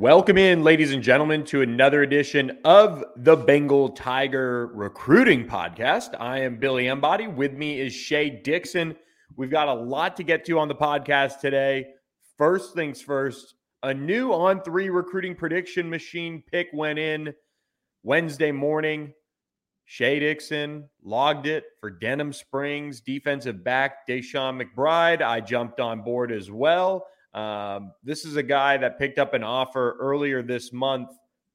Welcome in, ladies and gentlemen, to another edition of the Bengal Tiger Recruiting Podcast. I am Billy Embody. With me is Shea Dixon. We've got a lot to get to on the podcast today. First things first, a new on three recruiting prediction machine pick went in Wednesday morning. Shea Dixon logged it for Denham Springs defensive back Deshaun McBride. I jumped on board as well. Um, this is a guy that picked up an offer earlier this month,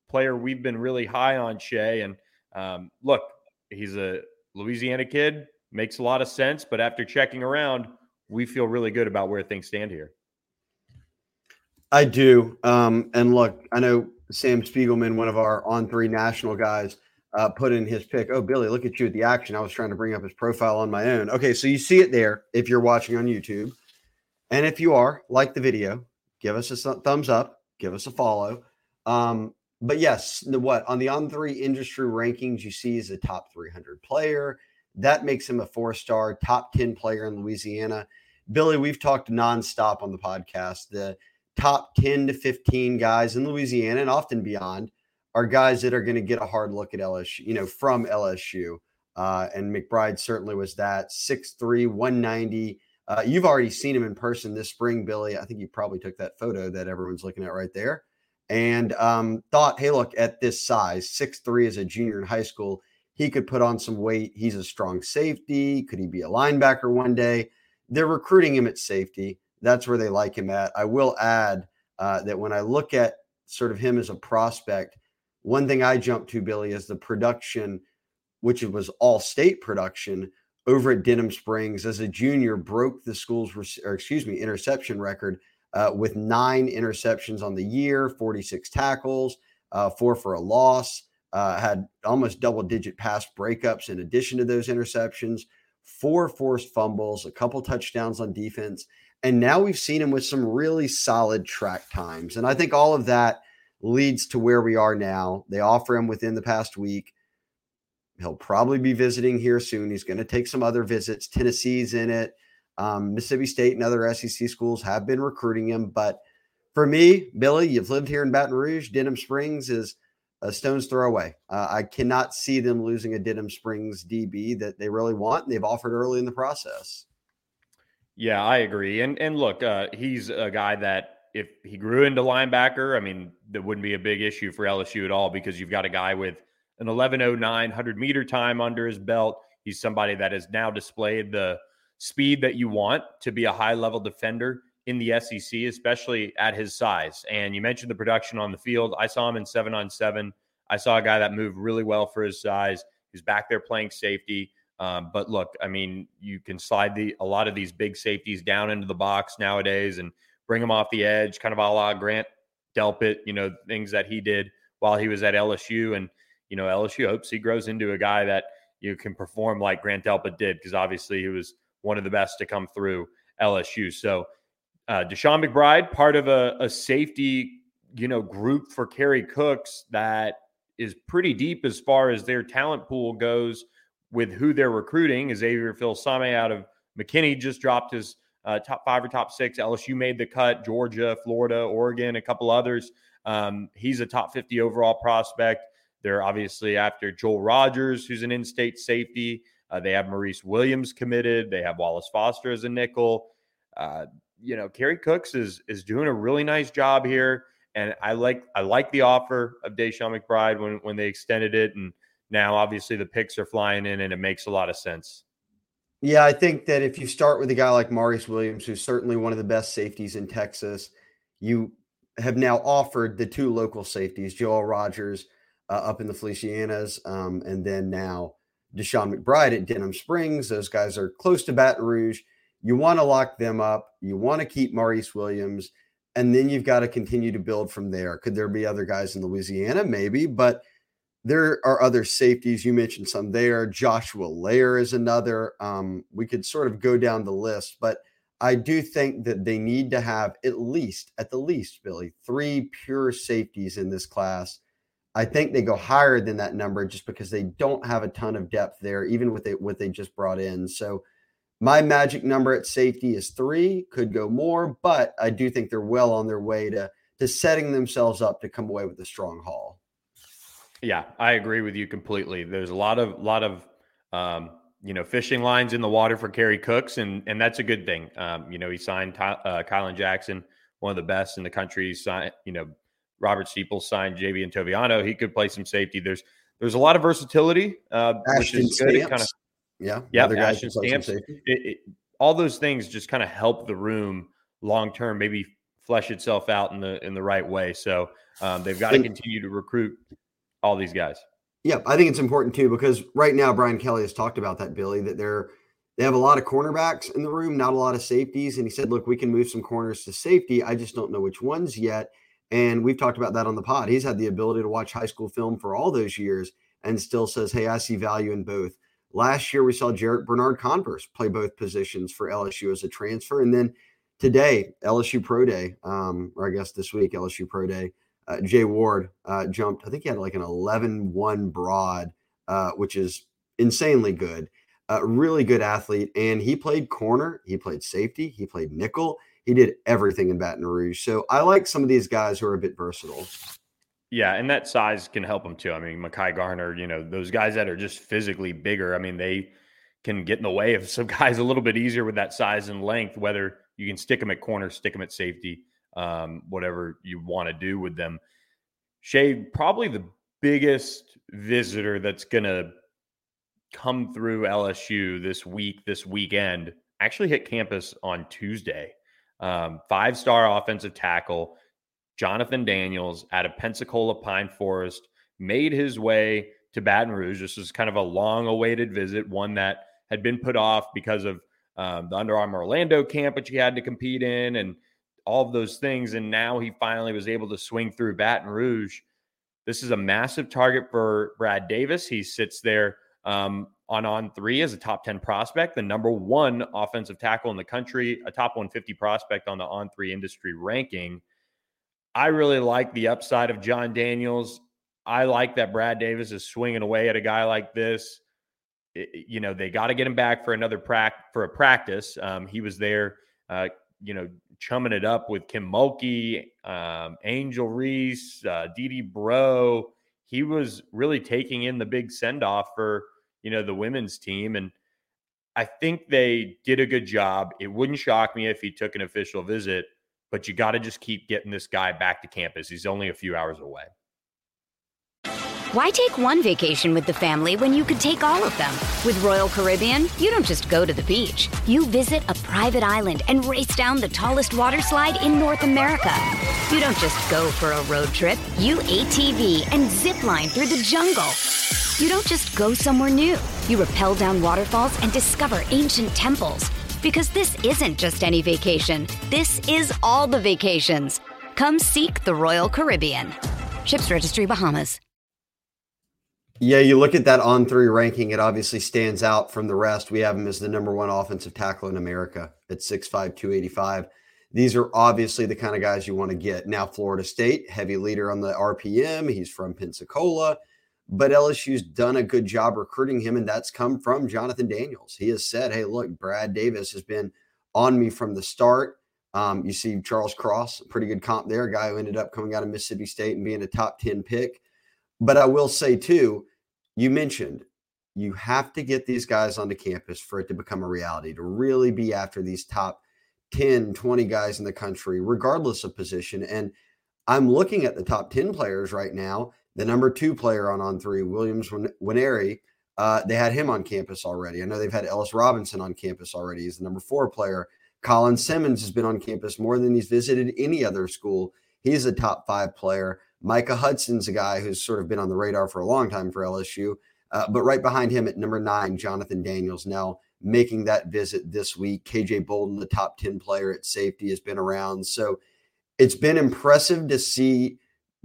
player we've been really high on, Shea. And um, look, he's a Louisiana kid, makes a lot of sense. But after checking around, we feel really good about where things stand here. I do. Um, and look, I know Sam Spiegelman, one of our on three national guys, uh, put in his pick. Oh, Billy, look at you at the action. I was trying to bring up his profile on my own. Okay, so you see it there if you're watching on YouTube. And if you are, like the video, give us a thumbs up, give us a follow. Um, but yes, what on the on three industry rankings, you see is a top 300 player. That makes him a four star, top 10 player in Louisiana. Billy, we've talked nonstop on the podcast. The top 10 to 15 guys in Louisiana and often beyond are guys that are going to get a hard look at LSU, you know, from LSU. Uh, and McBride certainly was that 6'3, 190 uh, you've already seen him in person this spring, Billy. I think you probably took that photo that everyone's looking at right there and um, thought, hey, look, at this size, six three as a junior in high school, he could put on some weight. He's a strong safety. Could he be a linebacker one day? They're recruiting him at safety. That's where they like him at. I will add uh, that when I look at sort of him as a prospect, one thing I jump to, Billy, is the production, which was all state production over at Denham Springs as a junior broke the school's, or excuse me, interception record uh, with nine interceptions on the year, 46 tackles, uh, four for a loss, uh, had almost double digit pass breakups in addition to those interceptions, four forced fumbles, a couple touchdowns on defense. And now we've seen him with some really solid track times. And I think all of that leads to where we are now. They offer him within the past week. He'll probably be visiting here soon. He's going to take some other visits. Tennessee's in it. Um, Mississippi State and other SEC schools have been recruiting him. But for me, Billy, you've lived here in Baton Rouge. Denham Springs is a stone's throw away. Uh, I cannot see them losing a Denham Springs DB that they really want. And they've offered early in the process. Yeah, I agree. And and look, uh, he's a guy that if he grew into linebacker, I mean, that wouldn't be a big issue for LSU at all because you've got a guy with an 1109 100 meter time under his belt. He's somebody that has now displayed the speed that you want to be a high level defender in the SEC, especially at his size. And you mentioned the production on the field. I saw him in seven on seven. I saw a guy that moved really well for his size. He's back there playing safety. Um, but look, I mean, you can slide the a lot of these big safeties down into the box nowadays and bring them off the edge, kind of a la Grant Delpit, you know, things that he did while he was at LSU. And you know, LSU hopes he grows into a guy that you can perform like Grant Delpit did, because obviously he was one of the best to come through LSU. So uh, Deshaun McBride, part of a, a safety, you know, group for Kerry Cooks that is pretty deep as far as their talent pool goes with who they're recruiting. Xavier Filsaime out of McKinney just dropped his uh, top five or top six. LSU made the cut. Georgia, Florida, Oregon, a couple others. Um, he's a top 50 overall prospect. They're obviously after Joel Rogers, who's an in state safety. Uh, they have Maurice Williams committed. They have Wallace Foster as a nickel. Uh, you know, Kerry Cooks is is doing a really nice job here, and I like I like the offer of Deshaun McBride when when they extended it, and now obviously the picks are flying in, and it makes a lot of sense. Yeah, I think that if you start with a guy like Maurice Williams, who's certainly one of the best safeties in Texas, you have now offered the two local safeties, Joel Rogers uh, up in the Felicianas, um, and then now Deshaun McBride at Denham Springs. Those guys are close to Baton Rouge. You want to lock them up. You want to keep Maurice Williams. and then you've got to continue to build from there. Could there be other guys in Louisiana? Maybe, but there are other safeties. You mentioned some there. Joshua Lair is another. Um, we could sort of go down the list, but I do think that they need to have at least, at the least, Billy, three pure safeties in this class. I think they go higher than that number just because they don't have a ton of depth there, even with it, what they just brought in. So my magic number at safety is three, could go more, but I do think they're well on their way to to setting themselves up to come away with a strong haul. Yeah, I agree with you completely. There's a lot of lot of um, you know fishing lines in the water for Kerry Cooks, and and that's a good thing. Um, you know, he signed Ty, uh, Kylan Jackson, one of the best in the country. He signed, you know, Robert Steeples signed JV and Toviano. He could play some safety. There's there's a lot of versatility, uh, which is good. Kind of yeah. Yeah. Ashton Stamps. It, it, all those things just kind of help the room long term, maybe flesh itself out in the in the right way. So um, they've got to continue to recruit all these guys. Yeah, I think it's important too because right now Brian Kelly has talked about that, Billy, that they're they have a lot of cornerbacks in the room, not a lot of safeties. And he said, look, we can move some corners to safety. I just don't know which ones yet. And we've talked about that on the pod. He's had the ability to watch high school film for all those years and still says, Hey, I see value in both. Last year, we saw Jarrick Bernard-Converse play both positions for LSU as a transfer. And then today, LSU Pro Day, um, or I guess this week, LSU Pro Day, uh, Jay Ward uh, jumped, I think he had like an 11 1 broad, uh, which is insanely good. A really good athlete. And he played corner, he played safety, he played nickel. He did everything in Baton Rouge. So I like some of these guys who are a bit versatile. Yeah, and that size can help them too. I mean, Mekhi Garner, you know, those guys that are just physically bigger. I mean, they can get in the way of some guys a little bit easier with that size and length. Whether you can stick them at corner, stick them at safety, um, whatever you want to do with them. Shea, probably the biggest visitor that's going to come through LSU this week, this weekend, actually hit campus on Tuesday. Um, Five star offensive tackle Jonathan Daniels out of Pensacola Pine Forest made his way to Baton Rouge. This was kind of a long awaited visit, one that had been put off because of um, the Under Armour Orlando camp, which he had to compete in, and all of those things. And now he finally was able to swing through Baton Rouge. This is a massive target for Brad Davis. He sits there um, on on three as a top 10 prospect, the number one offensive tackle in the country, a top 150 prospect on the on three industry ranking. I really like the upside of John Daniels. I like that Brad Davis is swinging away at a guy like this. It, you know, they got to get him back for another prac for a practice. Um, he was there, uh, you know, chumming it up with Kim Mulkey, um, Angel Reese, uh, Dede Bro. He was really taking in the big send off for you know the women's team, and I think they did a good job. It wouldn't shock me if he took an official visit but you got to just keep getting this guy back to campus. He's only a few hours away. Why take one vacation with the family when you could take all of them? With Royal Caribbean, you don't just go to the beach. You visit a private island and race down the tallest water slide in North America. You don't just go for a road trip. You ATV and zip line through the jungle. You don't just go somewhere new. You rappel down waterfalls and discover ancient temples. Because this isn't just any vacation, this is all the vacations. Come seek the Royal Caribbean. Ships Registry Bahamas. Yeah, you look at that on three ranking, it obviously stands out from the rest. We have him as the number one offensive tackle in America at 6'5, 285. These are obviously the kind of guys you want to get. Now, Florida State, heavy leader on the RPM. He's from Pensacola. But LSU's done a good job recruiting him, and that's come from Jonathan Daniels. He has said, Hey, look, Brad Davis has been on me from the start. Um, you see Charles Cross, pretty good comp there, guy who ended up coming out of Mississippi State and being a top 10 pick. But I will say, too, you mentioned you have to get these guys onto campus for it to become a reality, to really be after these top 10, 20 guys in the country, regardless of position. And I'm looking at the top 10 players right now the number two player on on three, Williams Nwaneri, uh, they had him on campus already. I know they've had Ellis Robinson on campus already. He's the number four player. Colin Simmons has been on campus more than he's visited any other school. He's a top five player. Micah Hudson's a guy who's sort of been on the radar for a long time for LSU. Uh, but right behind him at number nine, Jonathan Daniels, now making that visit this week. KJ Bolden, the top 10 player at safety, has been around. So it's been impressive to see.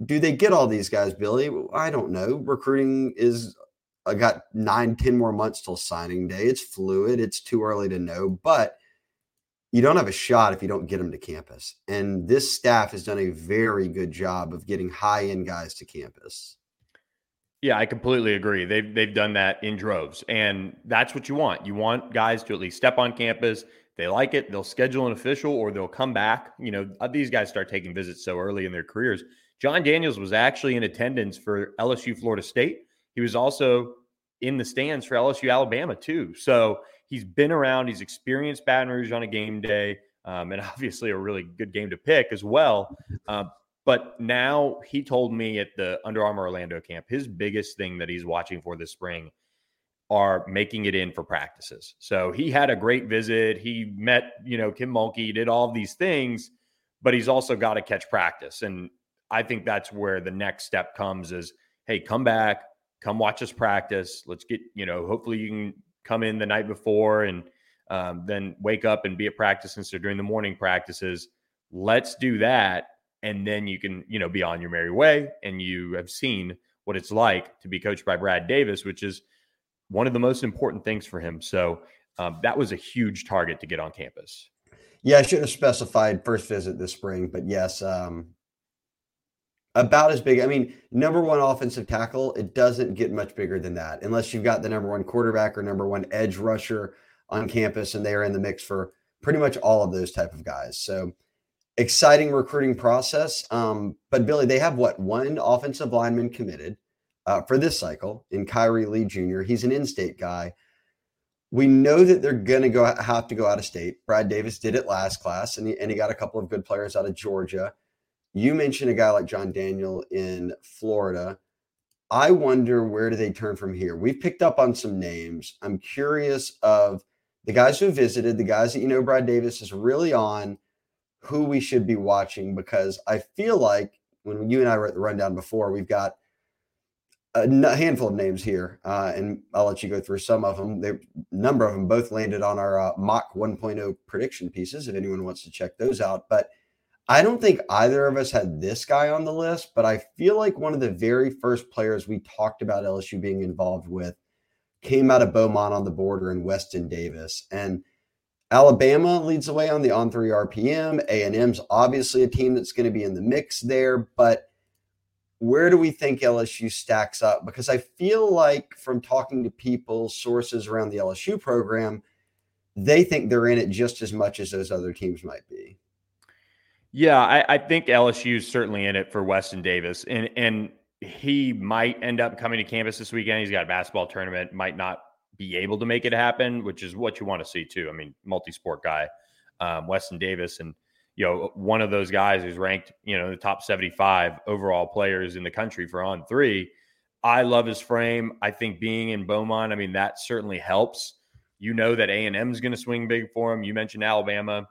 Do they get all these guys, Billy? I don't know. Recruiting is I got nine, ten more months till signing day. It's fluid. It's too early to know, but you don't have a shot if you don't get them to campus. And this staff has done a very good job of getting high end guys to campus. Yeah, I completely agree. They've they've done that in droves, and that's what you want. You want guys to at least step on campus. They like it. They'll schedule an official, or they'll come back. You know, uh, these guys start taking visits so early in their careers. John Daniels was actually in attendance for LSU Florida State. He was also in the stands for LSU Alabama too. So he's been around. He's experienced Baton Rouge on a game day, um, and obviously a really good game to pick as well. Uh, but now he told me at the Under Armour Orlando camp, his biggest thing that he's watching for this spring are making it in for practices. So he had a great visit. He met, you know, Kim Mulkey, did all these things, but he's also got to catch practice. And I think that's where the next step comes is, hey, come back, come watch us practice. Let's get, you know, hopefully you can come in the night before and um, then wake up and be at practice instead of during the morning practices. Let's do that. And then you can, you know, be on your merry way. And you have seen what it's like to be coached by Brad Davis, which is one of the most important things for him. So um, that was a huge target to get on campus. Yeah, I should have specified first visit this spring, but yes, um, about as big. I mean, number one offensive tackle, it doesn't get much bigger than that unless you've got the number one quarterback or number one edge rusher on campus and they are in the mix for pretty much all of those type of guys. So exciting recruiting process. Um, but Billy, they have what one offensive lineman committed uh, for this cycle in Khyree Lee Jr. He's an in-state guy. We know that they're going to go have to go out of state. Brad Davis did it last class, and he, and he got a couple of good players out of Georgia. You mentioned a guy like John Daniel in Florida. I wonder where do they turn from here? We've picked up on some names. I'm curious of the guys who visited, the guys that you know Brad Davis is really on, who we should be watching because I feel like when you and I were at the rundown before, we've got a handful of names here, uh, and I'll let you go through some of them. A number of them both landed on our uh, mock 1.0 prediction pieces. If anyone wants to check those out, but I don't think either of us had this guy on the list, but I feel like one of the very first players we talked about LSU being involved with came out of Beaumont on the border in Weston Davis. And Alabama leads the way on the on three RPM. A&M's obviously a team that's going to be in the mix there, but where do we think LSU stacks up? Because I feel like from talking to people, sources around the LSU program, they think they're in it just as much as those other teams might be. Yeah, I, I think LSU is certainly in it for Weston Davis, and and he might end up coming to campus this weekend. He's got a basketball tournament, might not be able to make it happen, which is what you want to see too. I mean, multi-sport guy, um, Weston Davis, and you know one of those guys who's ranked you know the top seventy-five overall players in the country for on three. I love his frame. I think being in Beaumont, I mean that certainly helps. You know that A and M is going to swing big for him. You mentioned Alabama.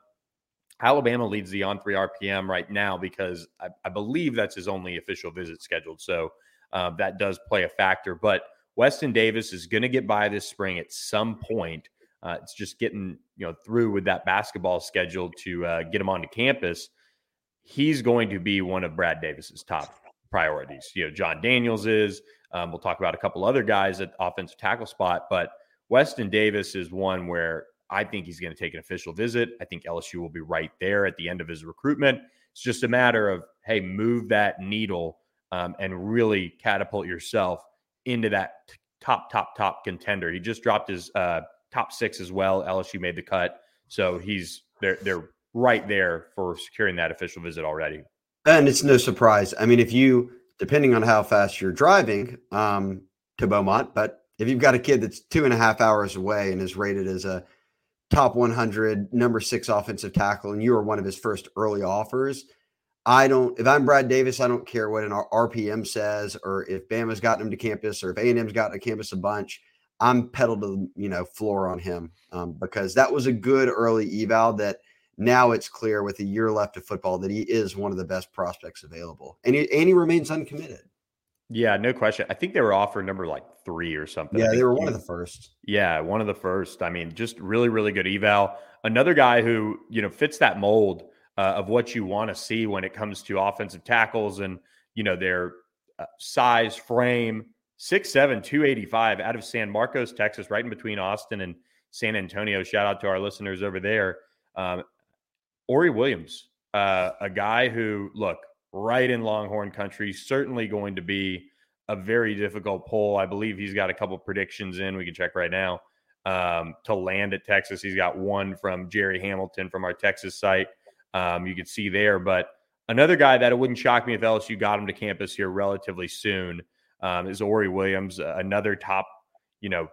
Alabama leads the on three RPM right now because I, I believe that's his only official visit scheduled. So uh, that does play a factor. But Weston Davis is going to get by this spring at some point. Uh, it's just getting you know through with that basketball schedule to uh, get him onto campus. He's going to be one of Brad Davis's top priorities. You know, John Daniels is. Um, we'll talk about a couple other guys at offensive tackle spot, but Weston Davis is one where I think he's going to take an official visit. I think LSU will be right there at the end of his recruitment. It's just a matter of, hey, move that needle um, and really catapult yourself into that t- top, top, top contender. He just dropped his uh, top six as well. LSU made the cut. So he's they're they're right there for securing that official visit already. And it's no surprise. I mean, if you depending on how fast you're driving um, to Beaumont, but if you've got a kid that's two and a half hours away and is rated as a top 100, number six offensive tackle, and you are one of his first early offers. I don't. If I'm Brad Davis, I don't care what an RPM says, or if Bama's gotten him to campus, or if A and M's gotten to campus a bunch. I'm pedal to you know floor on him um, because that was a good early eval. That now it's clear with a year left of football that he is one of the best prospects available, and he and he remains uncommitted. Yeah, no question. I think they were offered number like three or something. Yeah, they were one of the first. Yeah, one of the first. I mean, just really, really good eval. Another guy who you know fits that mold uh, of what you want to see when it comes to offensive tackles and you know their uh, size, frame. Six seven, 285 out of San Marcos, Texas, right in between Austin and San Antonio. Shout out to our listeners over there. Um, Ori Williams, uh, a guy who, look, right in Longhorn country, certainly going to be a very difficult poll. I believe he's got a couple predictions in. We can check right now um, to land at Texas. He's got one from Jerry Hamilton from our Texas site. Um, you can see there, but another guy that it wouldn't shock me if LSU got him to campus here relatively soon um, is Ori Williams, another top, you know,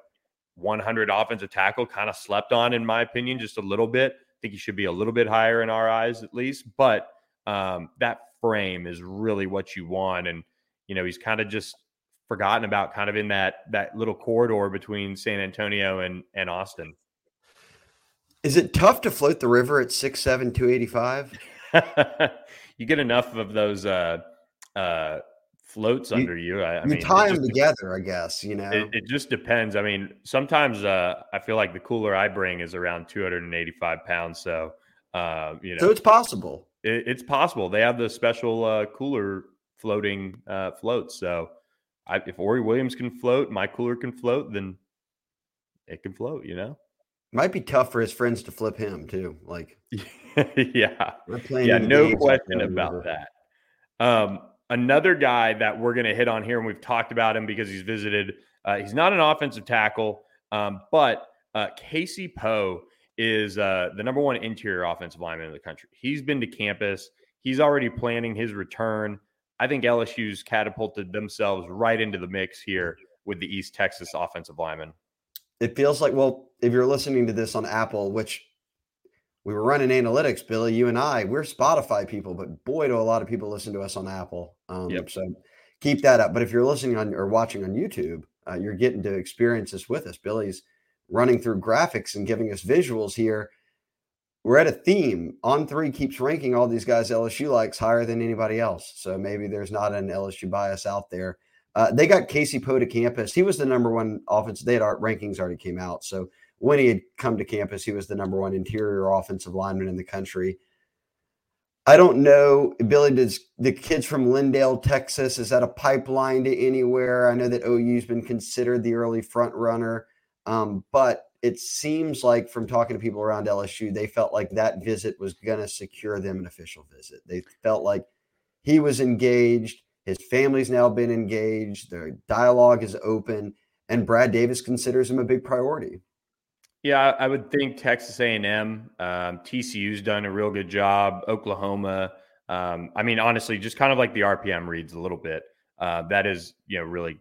100 offensive tackle, kind of slept on in my opinion, just a little bit. I think he should be a little bit higher in our eyes at least, but um, that frame is really what you want, and you know he's kind of just forgotten about kind of in that that little corridor between San Antonio and and Austin. Is it tough to float the river at six seven two eighty five? you get enough of those uh, uh, floats you, under you. I, I you mean, tie them together, I guess. You know, it, it, just depends. I mean, sometimes uh, I feel like the cooler I bring is around two hundred and eighty five pounds. So uh, you know, so it's possible. It, it's possible. They have the special uh, cooler floating uh, floats. So I, if Ori Williams can float, my cooler can float, then it can float, you know? Might be tough for his friends to flip him too. Like, yeah, yeah, no question about that. Um, another guy that we're going to hit on here, and we've talked about him because he's visited. Uh, he's not an offensive tackle, um, but uh, Casey Poe is uh, the number one interior offensive lineman in the country. He's been to campus. He's already planning his return. I think LSU's catapulted themselves right into the mix here with the East Texas offensive lineman. It feels like, well, if you're listening to this on Apple, which we were running analytics, Billy, you and I, we're Spotify people, but boy, do a lot of people listen to us on Apple. Um, yep. So keep that up. But if you're listening on or watching on YouTube, uh, you're getting to experience this with us. Billy's running through graphics and giving us visuals here we're at a theme. On three keeps ranking all these guys LSU likes higher than anybody else. So maybe there's not an LSU bias out there. Uh, they got Casey Poe to campus. He was the number one offense. They had our rankings already came out. So when he had come to campus, he was the number one interior offensive lineman in the country. I don't know, Billy. Does the kids from Lindale, Texas, is that a pipeline to anywhere? I know that OU's been considered the early front runner, um, but it seems like from talking to people around LSU, they felt like that visit was going to secure them an official visit. They felt like he was engaged, his family's now been engaged, the dialogue is open, and Brad Davis considers him a big priority. Yeah, I would think Texas A&M, um, TCU's done a real good job. Oklahoma, um, I mean, honestly, just kind of like the RPM reads a little bit. Uh, that is, you know, really,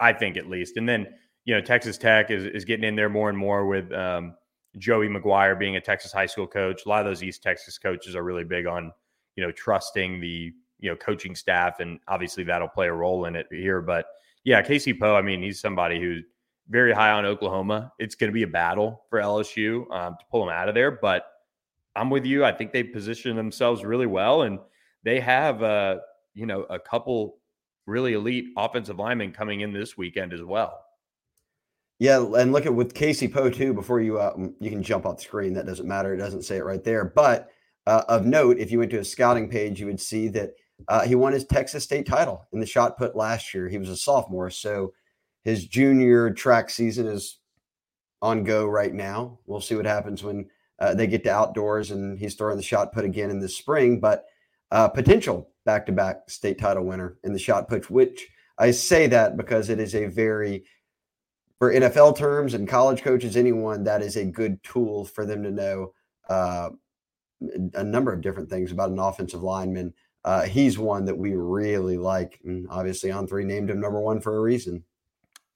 I think at least. And then you know, Texas Tech is, is getting in there more and more with um, Joey McGuire being a Texas high school coach. A lot of those East Texas coaches are really big on, you know, trusting the, you know, coaching staff. And obviously that'll play a role in it here. But yeah, Casey Poe, I mean, he's somebody who's very high on Oklahoma. It's going to be a battle for LSU um, to pull them out of there. But I'm with you. I think they position themselves really well. And they have, uh, you know, a couple really elite offensive linemen coming in this weekend as well. Yeah, and look at with Casey Poe too. Before you uh, you can jump off the screen, that doesn't matter. It doesn't say it right there. But uh, of note, if you went to his scouting page, you would see that uh, he won his Texas State title in the shot put last year. He was a sophomore, so his junior track season is on go right now. We'll see what happens when uh, they get to outdoors and he's throwing the shot put again in the spring. But uh, potential back to back state title winner in the shot put, which I say that because it is a very for NFL terms and college coaches, anyone that is a good tool for them to know uh, a number of different things about an offensive lineman. Uh, he's one that we really like. And obviously, on three named him number one for a reason.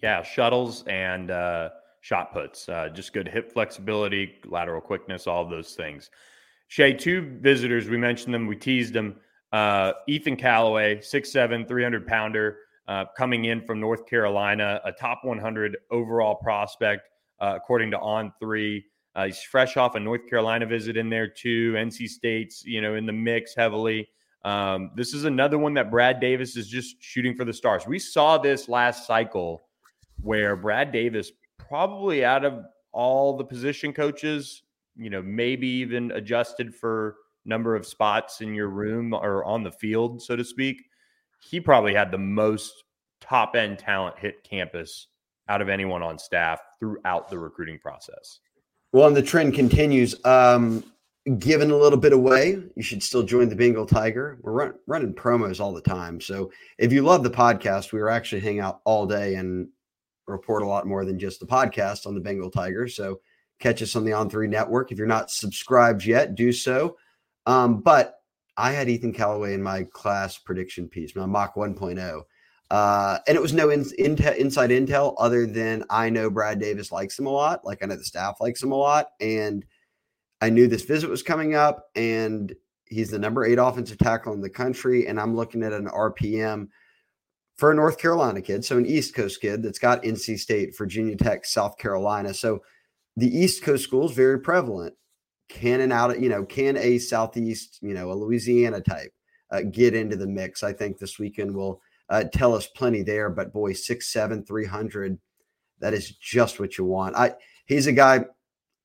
Yeah, shuttles and uh, shot puts, uh, just good hip flexibility, lateral quickness, all those things. Shea, two visitors, we mentioned them, we teased them. Uh, Ethan Callaway, 6'7, 300 pounder uh, coming in from North Carolina, a top 100 overall prospect, uh, according to On Three. Uh, he's fresh off a North Carolina visit in there too. NC State's, you know, in the mix heavily. Um, this is another one that Brad Davis is just shooting for the stars. We saw this last cycle where Brad Davis, probably out of all the position coaches, you know, maybe even adjusted for number of spots in your room or on the field, so to speak, he probably had the most top end talent hit campus out of anyone on staff throughout the recruiting process. Well, and the trend continues. Um, giving a little bit away, you should still join the Bengal Tiger. We're run, running promos all the time. So if you love the podcast, we were actually hang out all day and report a lot more than just the podcast on the Bengal Tiger. So catch us on the On3 network. If you're not subscribed yet, do so. Um, but I had Ethan Callaway in my class prediction piece, my mock 1.0. Uh, and it was no in, in, inside intel other than I know Brad Davis likes him a lot. Like I know the staff likes him a lot. And I knew this visit was coming up, and he's the number eight offensive tackle in the country. And I'm looking at an RPM for a North Carolina kid, so an East Coast kid that's got NC State, Virginia Tech, South Carolina. So the East Coast schools very prevalent. Can an out, you know, can a Southeast, you know, a Louisiana type uh, get into the mix? I think this weekend will uh, tell us plenty there. But boy, six seven three hundred, that is just what you want. I he's a guy,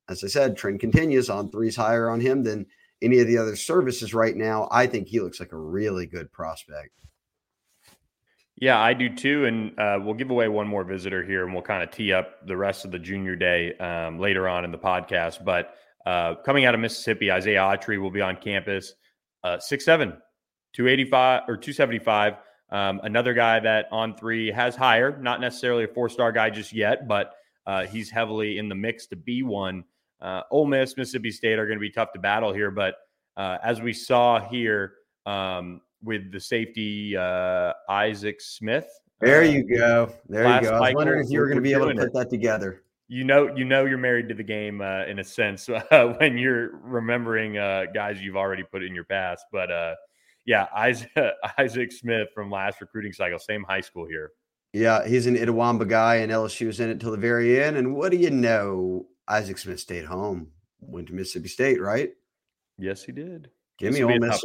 as I said, trend continues on threes higher on him than any of the other services right now. I think he looks like a really good prospect. Yeah, I do too. And uh, we'll give away one more visitor here and we'll kind of tee up the rest of the junior day um, later on in the podcast. But uh, coming out of Mississippi, Isaiah Autry will be on campus. Uh, 6'7, 285 or 275. Um, another guy that on three has higher, not necessarily a four star guy just yet, but uh, he's heavily in the mix to be one. Uh, Ole Miss, Mississippi State are going to be tough to battle here, but uh, as we saw here um, with the safety uh, Isaac Smith. There you go. There you go. I was wondering if you were going to be able to put it. that together. You know, you know, you're married to the game uh, in a sense uh, when you're remembering guys you've already put in your past, but yeah, Isaac, Isaac Smith from last recruiting cycle, same high school here. Yeah, he's an Itawamba guy, and LSU was in it till the very end. And what do you know? Isaac Smith stayed home, went to Mississippi State, right? Yes, he did. Give this me Ole Miss.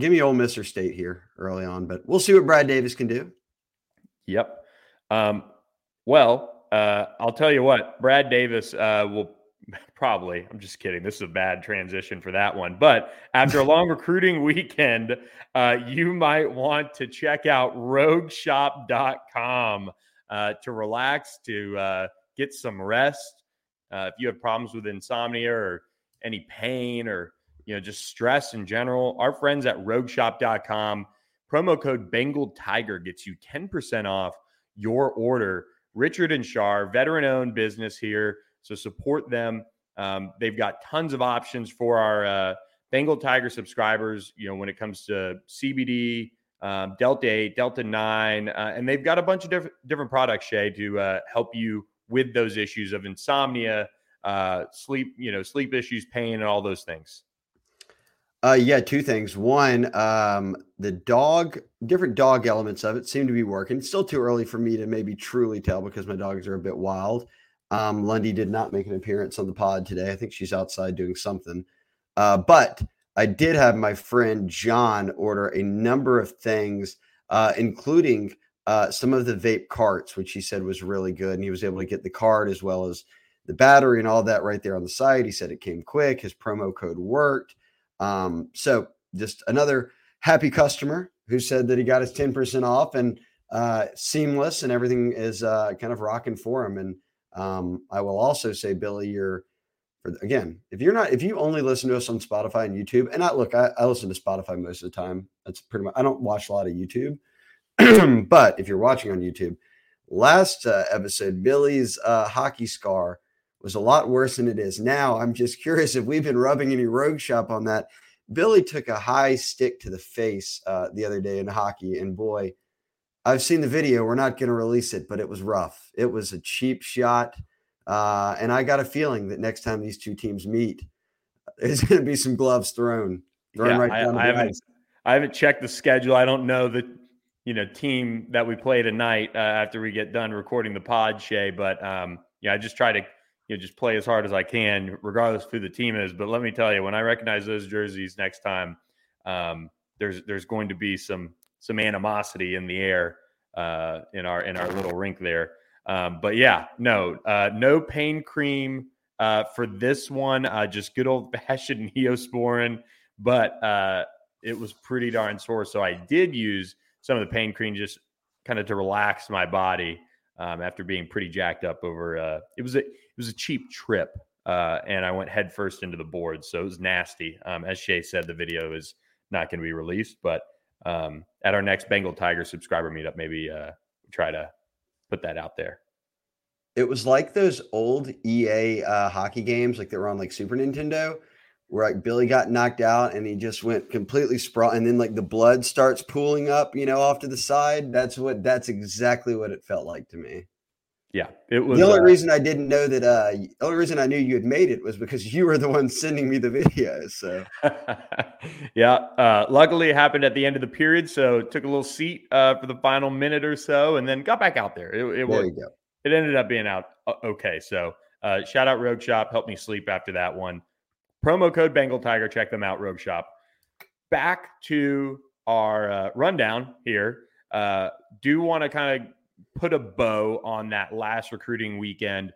Give me Ole Miss or State here early on, but we'll see what Brad Davis can do. Yep. Um, well, uh, I'll tell you what, Brad Davis uh, will Probably. I'm just kidding. This is a bad transition for that one. But after a long recruiting weekend, uh, you might want to check out rogueshop.com uh, to relax, to uh, get some rest. Uh, if you have problems with insomnia or any pain or you know just stress in general, our friends at rogueshop.com promo code Bengal Tiger gets you 10% off your order. Richard and Shar, veteran owned business here. So support them. Um, they've got tons of options for our uh, Bengal Tiger subscribers. You know, when it comes to CBD, um, Delta 8, Delta 9, uh, and they've got a bunch of different different products, Shea, to uh, help you with those issues of insomnia, uh, sleep, you know, sleep issues, pain, and all those things. Uh, yeah, two things. One, um, the dog, different dog elements of it seem to be working. It's still too early for me to maybe truly tell because my dogs are a bit wild. Um, Lundy did not make an appearance on the pod today. I think she's outside doing something. Uh, but I did have my friend John order a number of things, uh, including uh, some of the vape carts, which he said was really good. And he was able to get the card as well as the battery and all that right there on the site. He said it came quick. His promo code worked. Um, so just another happy customer who said that he got his 10% off and uh, seamless and everything is uh, kind of rocking for him. And um, I will also say, Billy, you're again, if you're not, if you only listen to us on Spotify and YouTube, and I look, I, I listen to Spotify most of the time. That's pretty much. I don't watch a lot of YouTube, but if you're watching on YouTube, last uh, episode, Billy's uh, hockey scar was a lot worse than it is now. I'm just curious if we've been rubbing any rogue shop on that. Billy took a high stick to the face uh, the other day in hockey, and boy, I've seen the video. We're not going to release it, but it was rough. It was a cheap shot. Uh, and I got a feeling that next time these two teams meet, there's going to be some gloves thrown. thrown yeah, right I, I haven't, I haven't checked the schedule. I don't know the you know team that we play tonight uh, after we get done recording the pod, Shea. But um, yeah, I just try to you know just play as hard as I can, regardless of who the team is. But let me tell you, when I recognize those jerseys next time, um, there's there's going to be some some animosity in the air uh, in our in our little rink there. Um, but yeah, no, uh, no pain cream uh, for this one. Uh, just good old fashioned neosporin. but uh, it was pretty darn sore. So I did use some of the pain cream just kind of to relax my body um, after being pretty jacked up over. Uh, it was a was a cheap trip, uh, and I went headfirst into the board, so it was nasty. Um, as Shea said, the video is not going to be released, but um, at our next Bengal Tiger subscriber meetup, maybe uh, try to put that out there. It was like those old EA uh, hockey games, like they were on like Super Nintendo, where like Billy got knocked out and he just went completely sprawl, and then like the blood starts pooling up, you know, off to the side. That's what. That's exactly what it felt like to me. Yeah, it was. The only uh, reason I didn't know that, uh, the only reason I knew you had made it was because you were the one sending me the videos. So, yeah, uh, luckily it happened at the end of the period, so took a little seat uh, for the final minute or so, and then got back out there. It, it there you go. It ended up being out uh, okay. So, uh, shout out Rogue Shop, helped me sleep after that one. Promo code Bengal Tiger, check them out, Rogue Shop. Back to our uh, rundown here. do want to kind of put a bow on that last recruiting weekend.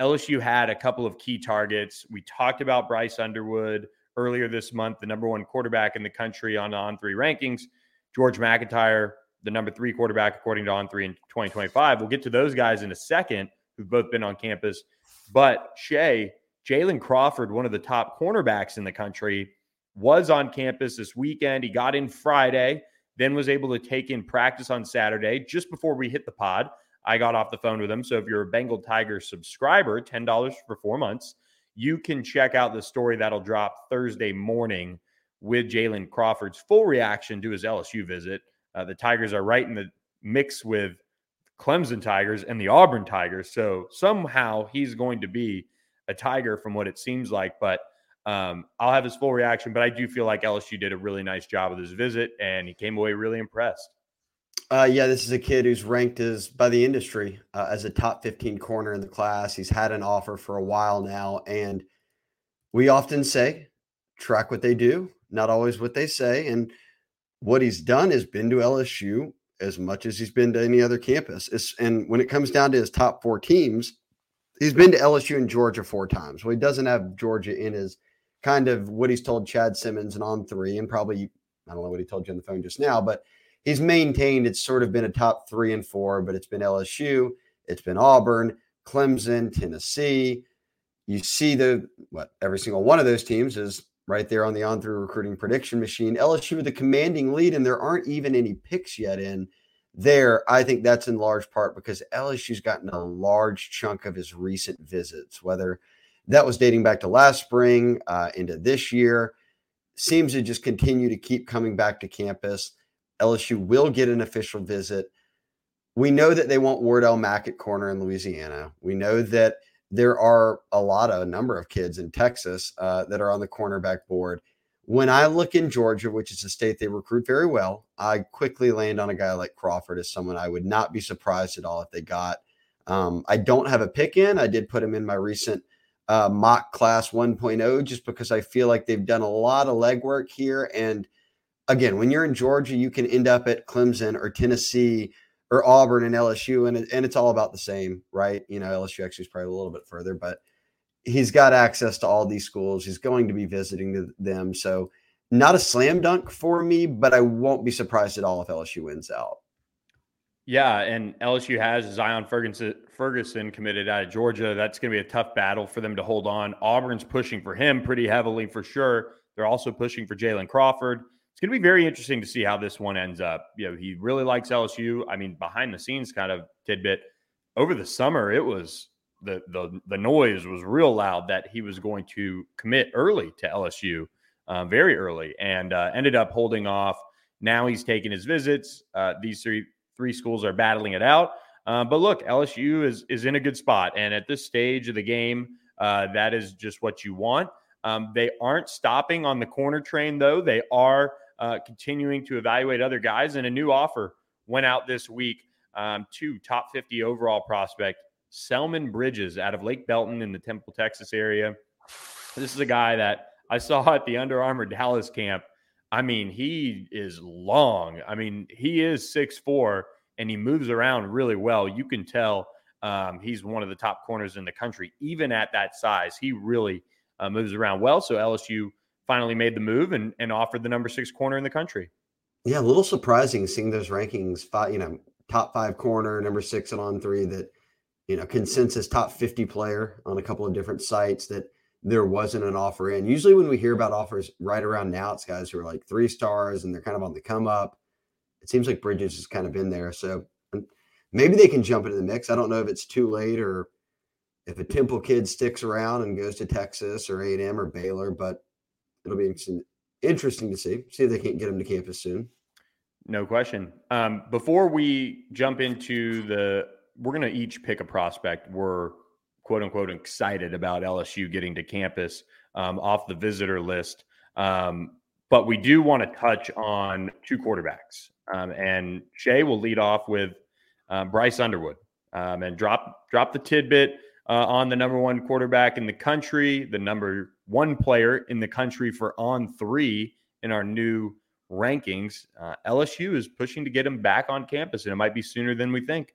LSU had a couple of key targets. We talked about Bryce Underwood earlier this month, the number one quarterback in the country on on three rankings. George MacIntyre, the number three quarterback according to on three in 2025. We'll get to those guys in a second who've both been on campus. But Shea, Jalen Crawford, one of the top cornerbacks in the country, was on campus this weekend. He got in Friday then was able to take in practice on Saturday just before we hit the pod. I got off the phone with him. So if you're a Bengal Tiger subscriber, $10 for four months, you can check out the story that'll drop Thursday morning with Jalen Crawford's full reaction to his LSU visit. Uh, the Tigers are right in the mix with Clemson Tigers and the Auburn Tigers. So somehow he's going to be a Tiger from what it seems like. But um, I'll have his full reaction, but I do feel like LSU did a really nice job with his visit, and he came away really impressed. Uh, yeah, this is a kid who's ranked as by the industry uh, as a top 15 corner in the class. He's had an offer for a while now, and we often say, track what they do, not always what they say. And what he's done is been to LSU as much as he's been to any other campus. It's, and when it comes down to his top four teams, he's been to LSU and Georgia four times. Well, he doesn't have Georgia in his kind of what he's told Chad Simmons and on three, and probably I don't know what he told you on the phone just now, but he's maintained it's sort of been a top three and four, but it's been LSU, it's been Auburn, Clemson, Tennessee. You see the what every single one of those teams is right there on the on through recruiting prediction machine. LSU with the commanding lead, and there aren't even any picks yet in there. I think that's in large part because LSU's gotten a large chunk of his recent visits, whether that was dating back to last spring uh, into this year. Seems to just continue to keep coming back to campus. LSU will get an official visit. We know that they want Wardell Mack at corner in Louisiana. We know that there are a lot of a number of kids in Texas uh, that are on the cornerback board. When I look in Georgia, which is a state they recruit very well, I quickly land on a guy like Crawford as someone I would not be surprised at all if they got. Um, I don't have a pick in. I did put him in my recent uh, mock class 1.0 just because I feel like they've done a lot of legwork here. And again, when you're in Georgia, you can end up at Clemson or Tennessee or Auburn and LSU, and, and it's all about the same, right? You know, LSU actually is probably a little bit further, but he's got access to all these schools. He's going to be visiting them. So, not a slam dunk for me, but I won't be surprised at all if LSU wins out. Yeah, and LSU has Zion Ferguson, Ferguson committed out of Georgia. That's going to be a tough battle for them to hold on. Auburn's pushing for him pretty heavily for sure. They're also pushing for Jalen Crawford. It's going to be very interesting to see how this one ends up. You know, he really likes LSU. I mean, behind the scenes kind of tidbit. Over the summer, it was the the the noise was real loud that he was going to commit early to LSU, uh, very early, and uh, ended up holding off. Now he's taking his visits. Uh, these three three schools are battling it out. Uh, but look, LSU is is in a good spot, and at this stage of the game, uh, that is just what you want. Um, they aren't stopping on the corner train, though. They are uh, continuing to evaluate other guys, and a new offer went out this week um, to top 50 overall prospect Selman Bridges out of Lake Belton in the Temple, Texas area. This is a guy that I saw at the Under Armour Dallas camp I mean, he is long. I mean, he is six four and he moves around really well. You can tell um, he's one of the top corners in the country, even at that size. He really uh, moves around well. So LSU finally made the move and, and offered the number six corner in the country. Yeah, a little surprising seeing those rankings. Five, you know, top five corner, number six and on three. That you know, consensus top fifty player on a couple of different sites. That there wasn't an offer in. Usually, when we hear about offers right around now, it's guys who are like three stars and they're kind of on the come up. It seems like Bridges has kind of been there, so maybe they can jump into the mix. I don't know if it's too late or if a Temple kid sticks around and goes to Texas or A and M or Baylor, but it'll be interesting, interesting to see. See if they can't get him to campus soon. No question. Um, before we jump into the, we're going to each pick a prospect. We're quote unquote excited about LSU getting to campus um, off the visitor list. Um, but we do want to touch on two quarterbacks. Um, and Shea will lead off with uh, Bryce Underwood um, and drop drop the tidbit uh, on the number one quarterback in the country, the number one player in the country for on three in our new rankings. Uh, LSU is pushing to get him back on campus, and it might be sooner than we think.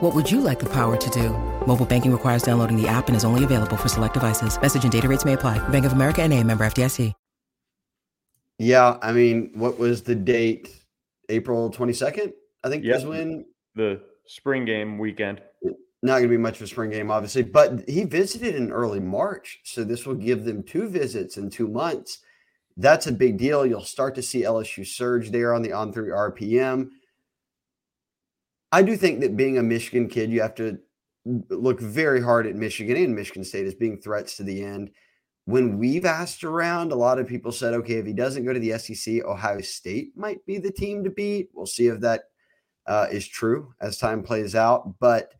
What would you like the power to do? Mobile banking requires downloading the app and is only available for select devices. Message and data rates may apply. Bank of America and a member FDIC. Yeah, I mean, what was the date? April 22nd, I think Yep. was when The spring game weekend. not going to be much of a spring game, obviously, but he visited in early March. So this will give them two visits in two months. That's a big deal. You'll start to see LSU surge there on the on three RPM. I do think that being a Michigan kid, you have to look very hard at Michigan and Michigan State as being threats to the end. When we've asked around, a lot of people said, okay, if he doesn't go to the SEC, Ohio State might be the team to beat. We'll see if that uh, is true as time plays out. But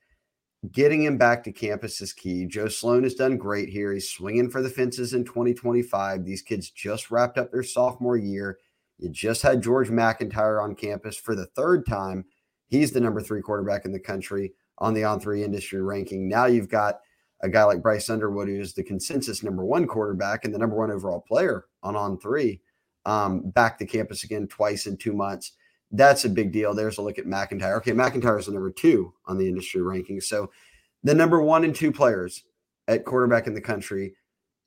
getting him back to campus is key. Joe Sloan has done great here. He's swinging for the fences in 2025. These kids just wrapped up their sophomore year. You just had George MacIntyre on campus for the third time. He's the number three quarterback in the country on the on three industry ranking. Now you've got a guy like Bryce Underwood, who is the consensus number one quarterback and the number one overall player on on three, um, back to campus again twice in two months that's a big deal. There's a look at MacIntyre. Okay, MacIntyre is the number two on the industry ranking. So the number one and two players at quarterback in the country,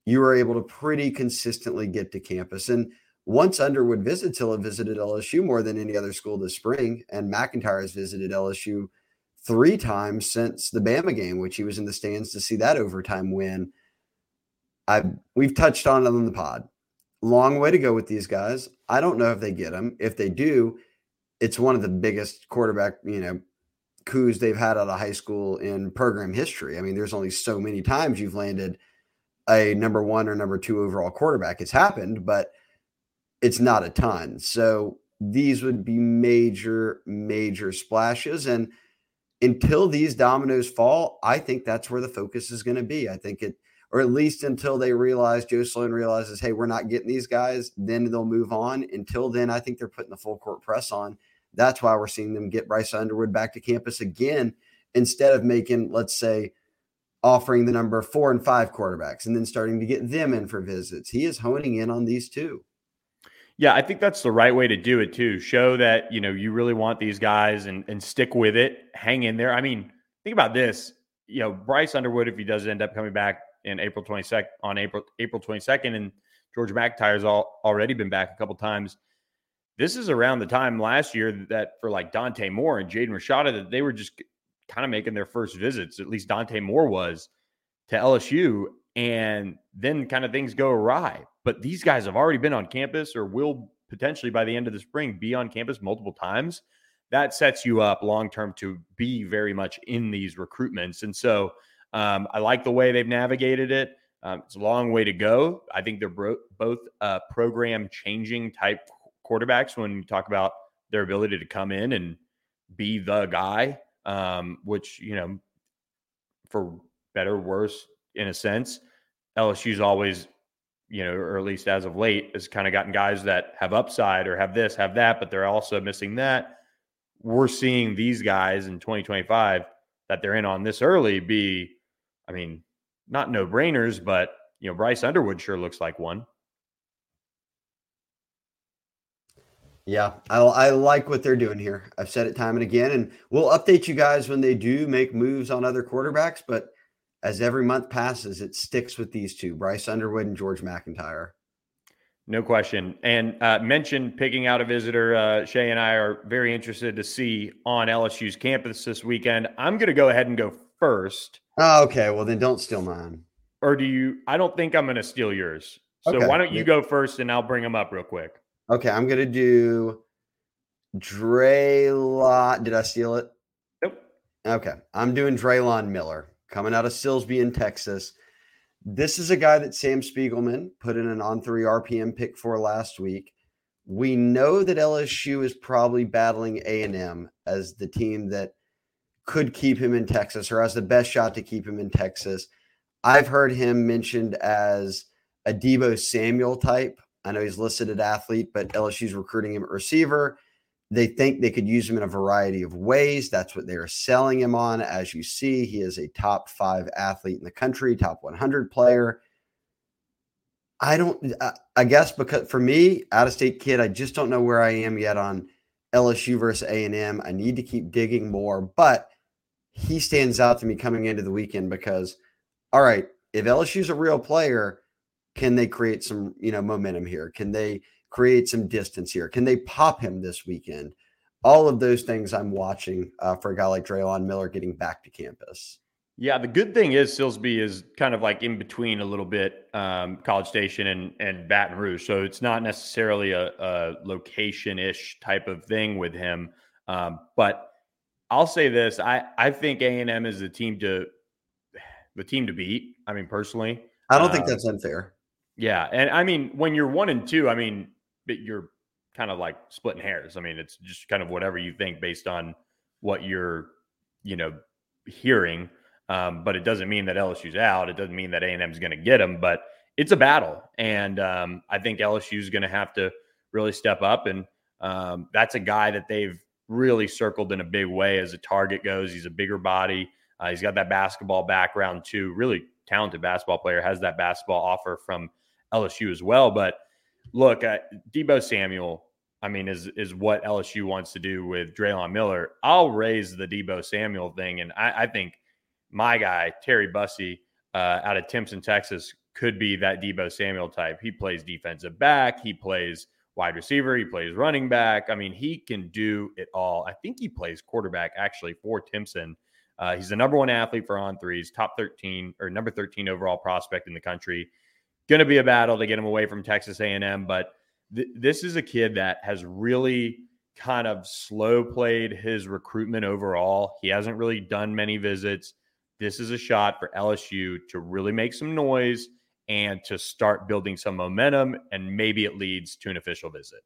you are able to pretty consistently get to campus. And once Underwood visits, he'll have visited LSU more than any other school this spring. And MacIntyre has visited LSU three times since the Bama game, which he was in the stands to see that overtime win. I we've touched on it on the pod. Long way to go with these guys. I don't know if they get them. If they do, it's one of the biggest quarterback, you know, coups they've had out of high school in program history. I mean, there's only so many times you've landed a number one or number two overall quarterback. It's happened, but it's not a ton. So these would be major, major splashes. And until these dominoes fall, I think that's where the focus is going to be. I think it, or at least until they realize Joe Sloan realizes, hey, we're not getting these guys, then they'll move on. Until then, I think they're putting the full court press on. That's why we're seeing them get Bryce Underwood back to campus again instead of making, let's say, offering the number four and five quarterbacks and then starting to get them in for visits. He is honing in on these two. Yeah, I think that's the right way to do it too. Show that, you know, you really want these guys and and stick with it, hang in there. I mean, think about this. You know, Bryce Underwood, if he does end up coming back in April 22nd on April April 22nd, and George MacIntyre's all, already been back a couple times. This is around the time last year that for like Dante Moore and Jaden Rashada that they were just kind of making their first visits. At least Dante Moore was to LSU, and then kind of things go awry. But these guys have already been on campus or will potentially by the end of the spring be on campus multiple times. That sets you up long term to be very much in these recruitments. And so um, I like the way they've navigated it. Um, it's a long way to go. I think they're bro- both uh, program changing type quarterbacks when you talk about their ability to come in and be the guy, um, which, you know, for better or worse, in a sense, LSU's always, you know, or at least as of late, has kind of gotten guys that have upside or have this, have that, but they're also missing that. we're seeing these guys in 2025 that they're in on this early be, I mean, not no brainers, but you know, Bryce Underwood sure looks like one. Yeah, I, I like what they're doing here. I've said it time and again, and we'll update you guys when they do make moves on other quarterbacks. But as every month passes, it sticks with these two Bryce Underwood and George MacIntyre. No question. And uh, mentioned picking out a visitor. Uh, Shea and I are very interested to see on LSU's campus this weekend. I'm going to go ahead and go first. Oh, okay. Well, then don't steal mine. Or do you? I don't think I'm going to steal yours. So okay. why don't you go first and I'll bring them up real quick. Okay. I'm going to do Drelon. Did I steal it? Nope. Okay. I'm doing Drelon Miller coming out of Silsbee in Texas. This is a guy that Sam Spiegelman put in an on three RPM pick for last week. We know that LSU is probably battling A&M as the team that could keep him in Texas or has the best shot to keep him in Texas. I've heard him mentioned as a Deebo Samuel type. I know he's listed at athlete, but LSU's recruiting him at receiver. They think they could use him in a variety of ways. That's what they are selling him on. As you see, he is a top five athlete in the country, top 100 player. I don't, I guess because for me, out of state kid, I just don't know where I am yet on LSU versus A&M. I need to keep digging more, but he stands out to me coming into the weekend because, all right, if LSU's a real player, can they create some, you know, momentum here? Can they create some distance here? Can they pop him this weekend? All of those things I'm watching uh, for a guy like Drelon Miller getting back to campus. Yeah, the good thing is Silsbee is kind of like in between a little bit um, College Station and, and Baton Rouge. So it's not necessarily a, a location ish type of thing with him. Um, but I'll say this I, I think A&M is the team to the team to beat. I mean, personally, I don't think um, that's unfair. Yeah. And I mean, when you're one and two, I mean, you're kind of like splitting hairs. I mean, it's just kind of whatever you think based on what you're, you know, hearing. Um, but it doesn't mean that LSU's out. It doesn't mean that A&M is going to get them, but it's a battle. And um, I think LSU is going to have to really step up. And um, that's a guy that they've really circled in a big way as a target goes. He's a bigger body. Uh, he's got that basketball background too. Really talented basketball player. Has that basketball offer from LSU as well. But look, uh, Deebo Samuel, I mean, is is what LSU wants to do with Drelon Miller. I'll raise the Deebo Samuel thing, and I, I think my guy Terry Bussey uh, out of Timpson, Texas, could be that Deebo Samuel type. He plays defensive back, he plays wide receiver, he plays running back. I mean, he can do it all. I think he plays quarterback actually for Timpson. Uh, he's the number one athlete for on threes, top 13 or number 13 overall prospect in the country going to be a battle to get him away from Texas A&M, but th- this is a kid that has really kind of slow played his recruitment overall. He hasn't really done many visits. This is a shot for LSU to really make some noise and to start building some momentum, and maybe it leads to an official visit.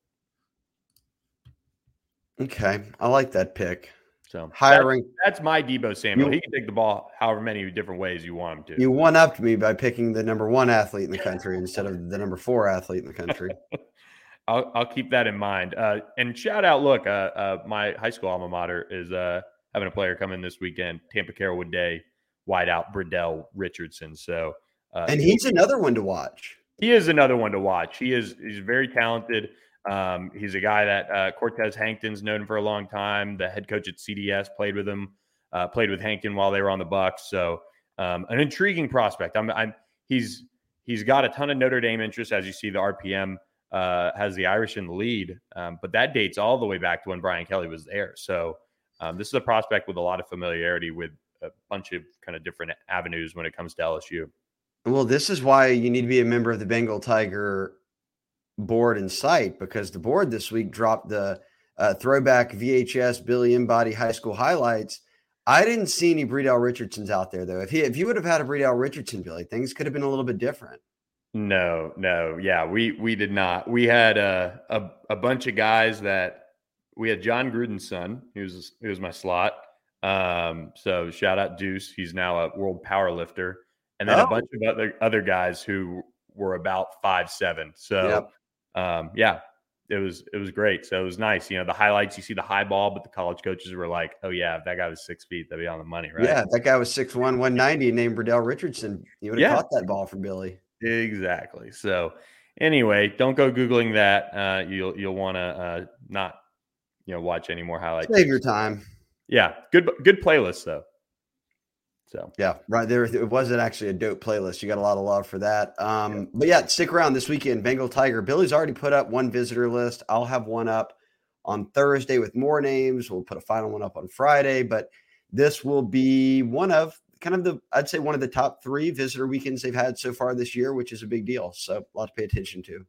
Okay, I like that pick. So hiring that's, that's my Deebo Samuel. You, he can take the ball however many different ways you want him to. You one upped me by picking the number one athlete in the country instead of the number four athlete in the country. I'll, I'll keep that in mind. Uh, and shout out, look, uh, uh, my high school alma mater is uh, having a player come in this weekend, Tampa Carrollwood Day, wideout Bradell Richardson. So, uh, and he's another one to watch. He is another one to watch. He is he's very talented. Um, he's a guy that uh, Cortez Hankton's known for a long time. The head coach at CDS played with him, uh, played with Hankton while they were on the Bucks. So um, an intriguing prospect. I'm, I'm, he's he's got a ton of Notre Dame interest, as you see. The RPM uh, has the Irish in the lead, um, but that dates all the way back to when Brian Kelly was there. So um, this is a prospect with a lot of familiarity with a bunch of kind of different avenues when it comes to LSU. Well, this is why you need to be a member of the Bengal Tiger board in sight because the board this week dropped the uh, throwback VHS Billy Embody High School highlights. I didn't see any Bredell Richardsons out there though. If he if you would have had a Bredell Richardson, Billy, things could have been a little bit different. No, no, yeah, we we did not. We had a a, a bunch of guys that we had Jon Gruden's son. He was he was my slot. Um, so shout out Deuce. He's now a world power lifter. And then oh. a bunch of other other guys who were about five seven. So yep. Um, yeah, it was it was great. So it was nice. You know, the highlights you see the high ball, but the college coaches were like, "Oh yeah, if that guy was six feet, that'd be on the money, right?" Yeah, that guy was 6'1", 190, named Bradell Richardson. He would have Yeah. caught that ball from Billy. Exactly. So anyway, don't go googling that. Uh, you'll you'll want to uh, not you know watch any more highlights. Save your time. Yeah, good good playlist though. So Yeah, right there. It wasn't actually a dope playlist. You got a lot of love for that. Um, But yeah, stick around this weekend. Bengal Tiger. Billy's already put up one visitor list. I'll have one up on Thursday with more names. We'll put a final one up on Friday. But this will be one of kind of the, I'd say one of the top three visitor weekends they've had so far this year, which is a big deal. So a lot to pay attention to.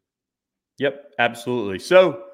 Yep, absolutely. So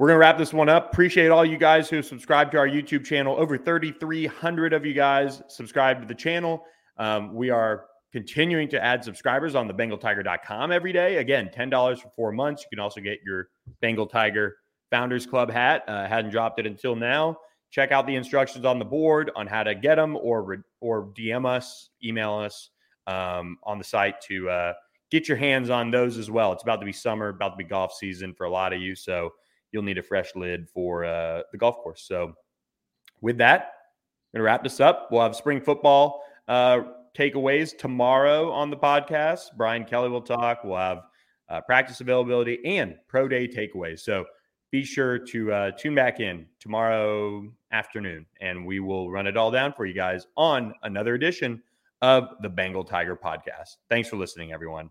we're going to wrap this one up. Appreciate all you guys who subscribed to our YouTube channel. Over 3,300 of you guys subscribe to the channel. Um, we are continuing to add subscribers on the BengalTiger.com every day. Again, $10 for four months. You can also get your Bengal Tiger Founders Club hat. Uh, hadn't dropped it until now. Check out the instructions on the board on how to get them or, or DM us, email us um, on the site to uh, get your hands on those as well. It's about to be summer, about to be golf season for a lot of you. So you'll need a fresh lid for uh, the golf course. So with that, I'm going to wrap this up. We'll have spring football uh, takeaways tomorrow on the podcast. Brian Kelly will talk. We'll have uh, practice availability and pro day takeaways. So be sure to uh, tune back in tomorrow afternoon and we will run it all down for you guys on another edition of the Bengal Tiger podcast. Thanks for listening, everyone.